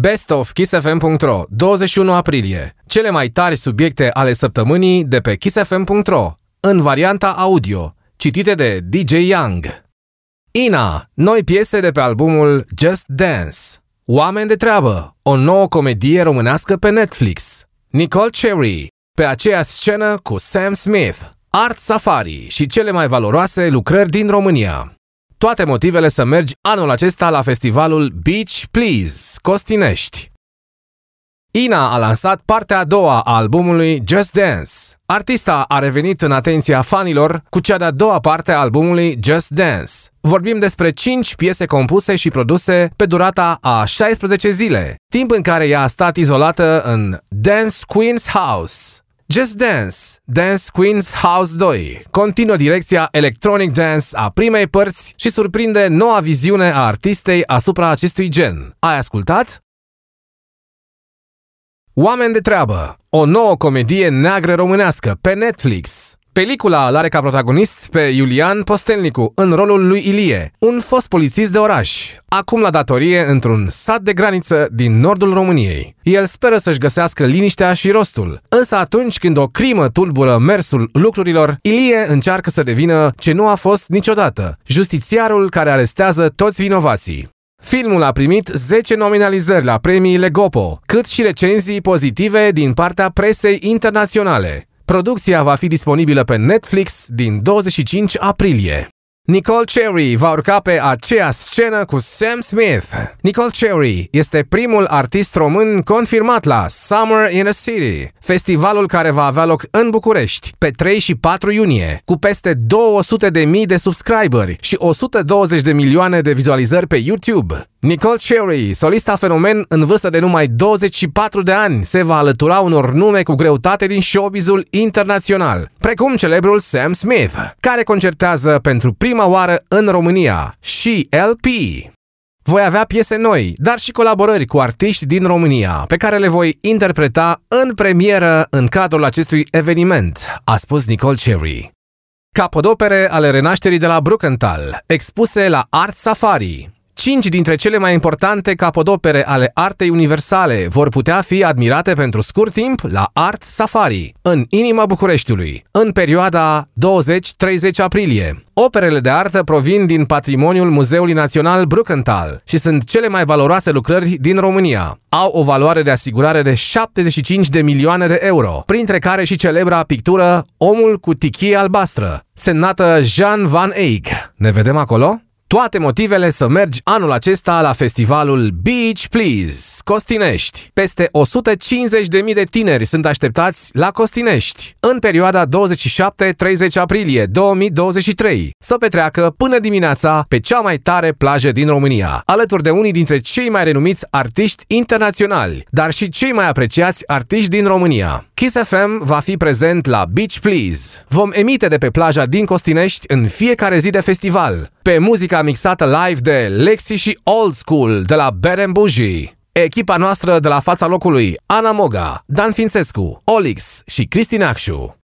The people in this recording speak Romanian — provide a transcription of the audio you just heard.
Best of KissFM.ro 21 aprilie. Cele mai tari subiecte ale săptămânii de pe KissFM.ro În varianta audio Citite de DJ Young. Ina, noi piese de pe albumul Just Dance. Oameni de treabă, o nouă comedie românească pe Netflix. Nicole Cherry, pe aceeași scenă cu Sam Smith. Art Safari și cele mai valoroase lucrări din România toate motivele să mergi anul acesta la festivalul Beach Please, Costinești. Ina a lansat partea a doua a albumului Just Dance. Artista a revenit în atenția fanilor cu cea de-a doua parte a albumului Just Dance. Vorbim despre 5 piese compuse și produse pe durata a 16 zile, timp în care ea a stat izolată în Dance Queen's House, Just Dance, Dance Queen's House 2, continuă direcția Electronic Dance a primei părți și surprinde noua viziune a artistei asupra acestui gen. Ai ascultat? Oameni de treabă, o nouă comedie neagră românească pe Netflix. Pelicula îl are ca protagonist pe Iulian Postelnicu în rolul lui Ilie, un fost polițist de oraș, acum la datorie într-un sat de graniță din nordul României. El speră să-și găsească liniștea și rostul, însă atunci când o crimă tulbură mersul lucrurilor, Ilie încearcă să devină ce nu a fost niciodată, justițiarul care arestează toți vinovații. Filmul a primit 10 nominalizări la premiile Gopo, cât și recenzii pozitive din partea presei internaționale. Producția va fi disponibilă pe Netflix din 25 aprilie. Nicole Cherry va urca pe aceeași scenă cu Sam Smith. Nicole Cherry este primul artist român confirmat la Summer in a City, festivalul care va avea loc în București pe 3 și 4 iunie, cu peste 200 de mii de subscriberi și 120 de milioane de vizualizări pe YouTube. Nicole Cherry, solista fenomen în vârstă de numai 24 de ani, se va alătura unor nume cu greutate din showbizul internațional, precum celebrul Sam Smith, care concertează pentru prima oară în România, și LP. Voi avea piese noi, dar și colaborări cu artiști din România, pe care le voi interpreta în premieră în cadrul acestui eveniment, a spus Nicole Cherry. Capodopere ale renașterii de la Bruckenthal, expuse la Art Safari, Cinci dintre cele mai importante capodopere ale artei universale vor putea fi admirate pentru scurt timp la Art Safari, în inima Bucureștiului, în perioada 20-30 aprilie. Operele de artă provin din patrimoniul Muzeului Național Bruckenthal și sunt cele mai valoroase lucrări din România. Au o valoare de asigurare de 75 de milioane de euro, printre care și celebra pictură Omul cu tichie albastră, semnată Jean Van Eyck. Ne vedem acolo? Toate motivele să mergi anul acesta la festivalul Beach Please, Costinești. Peste 150.000 de tineri sunt așteptați la Costinești în perioada 27-30 aprilie 2023 să petreacă până dimineața pe cea mai tare plajă din România, alături de unii dintre cei mai renumiți artiști internaționali, dar și cei mai apreciați artiști din România. Kiss FM va fi prezent la Beach Please. Vom emite de pe plaja din Costinești în fiecare zi de festival, pe muzica muzica mixată live de Lexi și Old School de la Beren Bougie. Echipa noastră de la fața locului, Ana Moga, Dan Fințescu, Olix și Cristina Acșu.